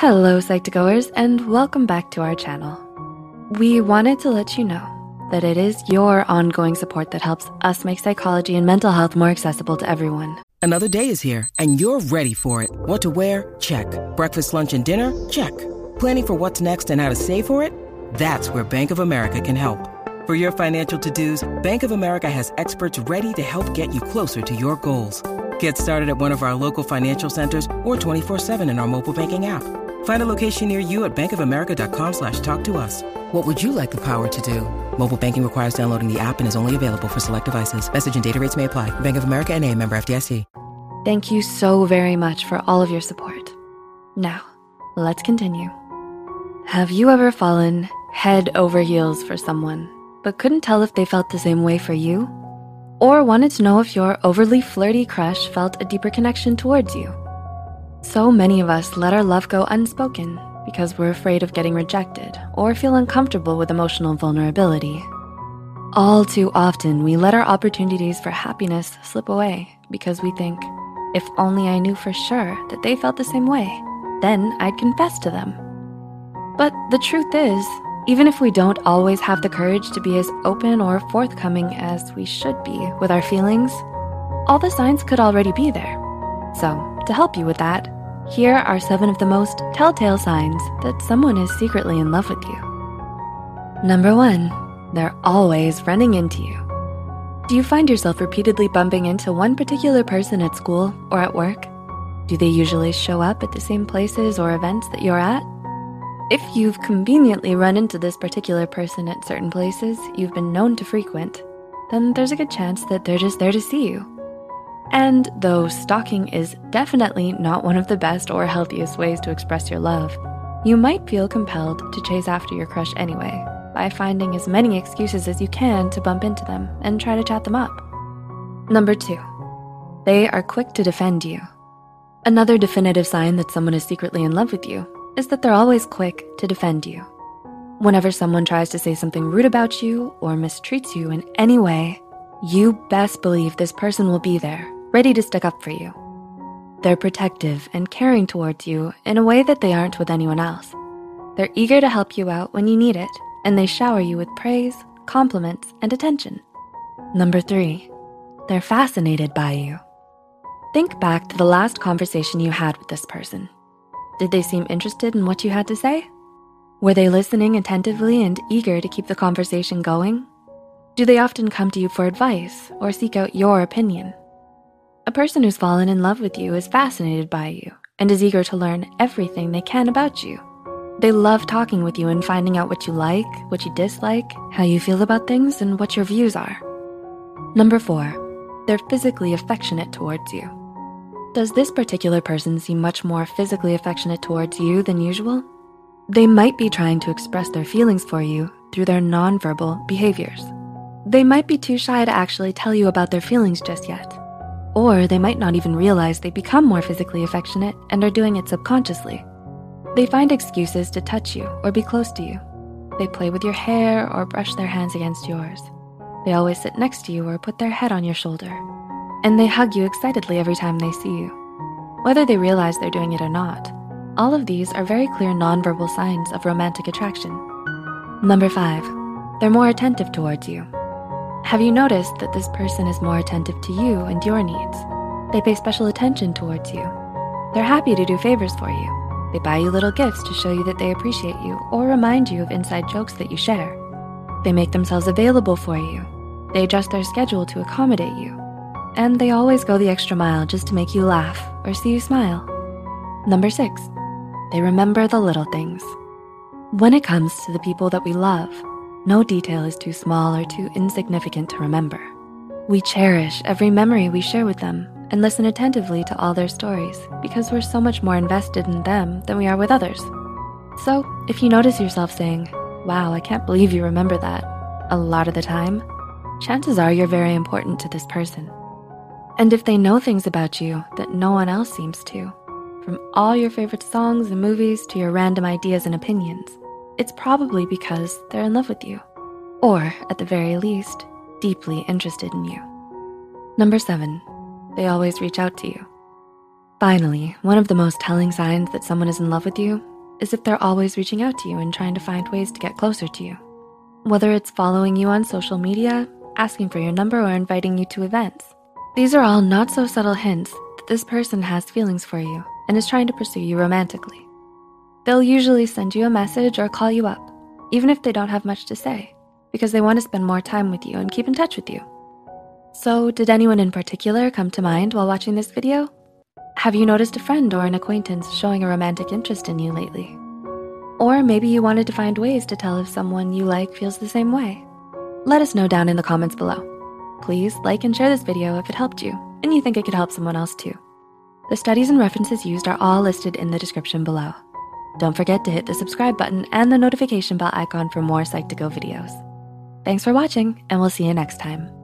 Hello, Psych2Goers, and welcome back to our channel. We wanted to let you know that it is your ongoing support that helps us make psychology and mental health more accessible to everyone. Another day is here, and you're ready for it. What to wear? Check. Breakfast, lunch, and dinner? Check. Planning for what's next and how to save for it? That's where Bank of America can help. For your financial to-dos, Bank of America has experts ready to help get you closer to your goals. Get started at one of our local financial centers or 24-7 in our mobile banking app. Find a location near you at bankofamerica.com slash talk to us. What would you like the power to do? Mobile banking requires downloading the app and is only available for select devices. Message and data rates may apply. Bank of America and a member FDIC. Thank you so very much for all of your support. Now, let's continue. Have you ever fallen head over heels for someone, but couldn't tell if they felt the same way for you? Or wanted to know if your overly flirty crush felt a deeper connection towards you? So many of us let our love go unspoken because we're afraid of getting rejected or feel uncomfortable with emotional vulnerability. All too often, we let our opportunities for happiness slip away because we think, if only I knew for sure that they felt the same way, then I'd confess to them. But the truth is, even if we don't always have the courage to be as open or forthcoming as we should be with our feelings, all the signs could already be there. So, to help you with that, here are seven of the most telltale signs that someone is secretly in love with you. Number one, they're always running into you. Do you find yourself repeatedly bumping into one particular person at school or at work? Do they usually show up at the same places or events that you're at? If you've conveniently run into this particular person at certain places you've been known to frequent, then there's a good chance that they're just there to see you. And though stalking is definitely not one of the best or healthiest ways to express your love, you might feel compelled to chase after your crush anyway by finding as many excuses as you can to bump into them and try to chat them up. Number two, they are quick to defend you. Another definitive sign that someone is secretly in love with you is that they're always quick to defend you. Whenever someone tries to say something rude about you or mistreats you in any way, you best believe this person will be there ready to stick up for you. They're protective and caring towards you in a way that they aren't with anyone else. They're eager to help you out when you need it, and they shower you with praise, compliments, and attention. Number three, they're fascinated by you. Think back to the last conversation you had with this person. Did they seem interested in what you had to say? Were they listening attentively and eager to keep the conversation going? Do they often come to you for advice or seek out your opinion? A person who's fallen in love with you is fascinated by you and is eager to learn everything they can about you. They love talking with you and finding out what you like, what you dislike, how you feel about things, and what your views are. Number four, they're physically affectionate towards you. Does this particular person seem much more physically affectionate towards you than usual? They might be trying to express their feelings for you through their nonverbal behaviors. They might be too shy to actually tell you about their feelings just yet. Or they might not even realize they become more physically affectionate and are doing it subconsciously. They find excuses to touch you or be close to you. They play with your hair or brush their hands against yours. They always sit next to you or put their head on your shoulder. And they hug you excitedly every time they see you. Whether they realize they're doing it or not, all of these are very clear nonverbal signs of romantic attraction. Number five, they're more attentive towards you. Have you noticed that this person is more attentive to you and your needs? They pay special attention towards you. They're happy to do favors for you. They buy you little gifts to show you that they appreciate you or remind you of inside jokes that you share. They make themselves available for you. They adjust their schedule to accommodate you. And they always go the extra mile just to make you laugh or see you smile. Number six, they remember the little things. When it comes to the people that we love, no detail is too small or too insignificant to remember. We cherish every memory we share with them and listen attentively to all their stories because we're so much more invested in them than we are with others. So if you notice yourself saying, wow, I can't believe you remember that, a lot of the time, chances are you're very important to this person. And if they know things about you that no one else seems to, from all your favorite songs and movies to your random ideas and opinions, it's probably because they're in love with you, or at the very least, deeply interested in you. Number seven, they always reach out to you. Finally, one of the most telling signs that someone is in love with you is if they're always reaching out to you and trying to find ways to get closer to you. Whether it's following you on social media, asking for your number, or inviting you to events. These are all not so subtle hints that this person has feelings for you and is trying to pursue you romantically. They'll usually send you a message or call you up, even if they don't have much to say, because they wanna spend more time with you and keep in touch with you. So did anyone in particular come to mind while watching this video? Have you noticed a friend or an acquaintance showing a romantic interest in you lately? Or maybe you wanted to find ways to tell if someone you like feels the same way. Let us know down in the comments below. Please like and share this video if it helped you and you think it could help someone else too. The studies and references used are all listed in the description below. Don't forget to hit the subscribe button and the notification bell icon for more Psych2Go videos. Thanks for watching and we'll see you next time.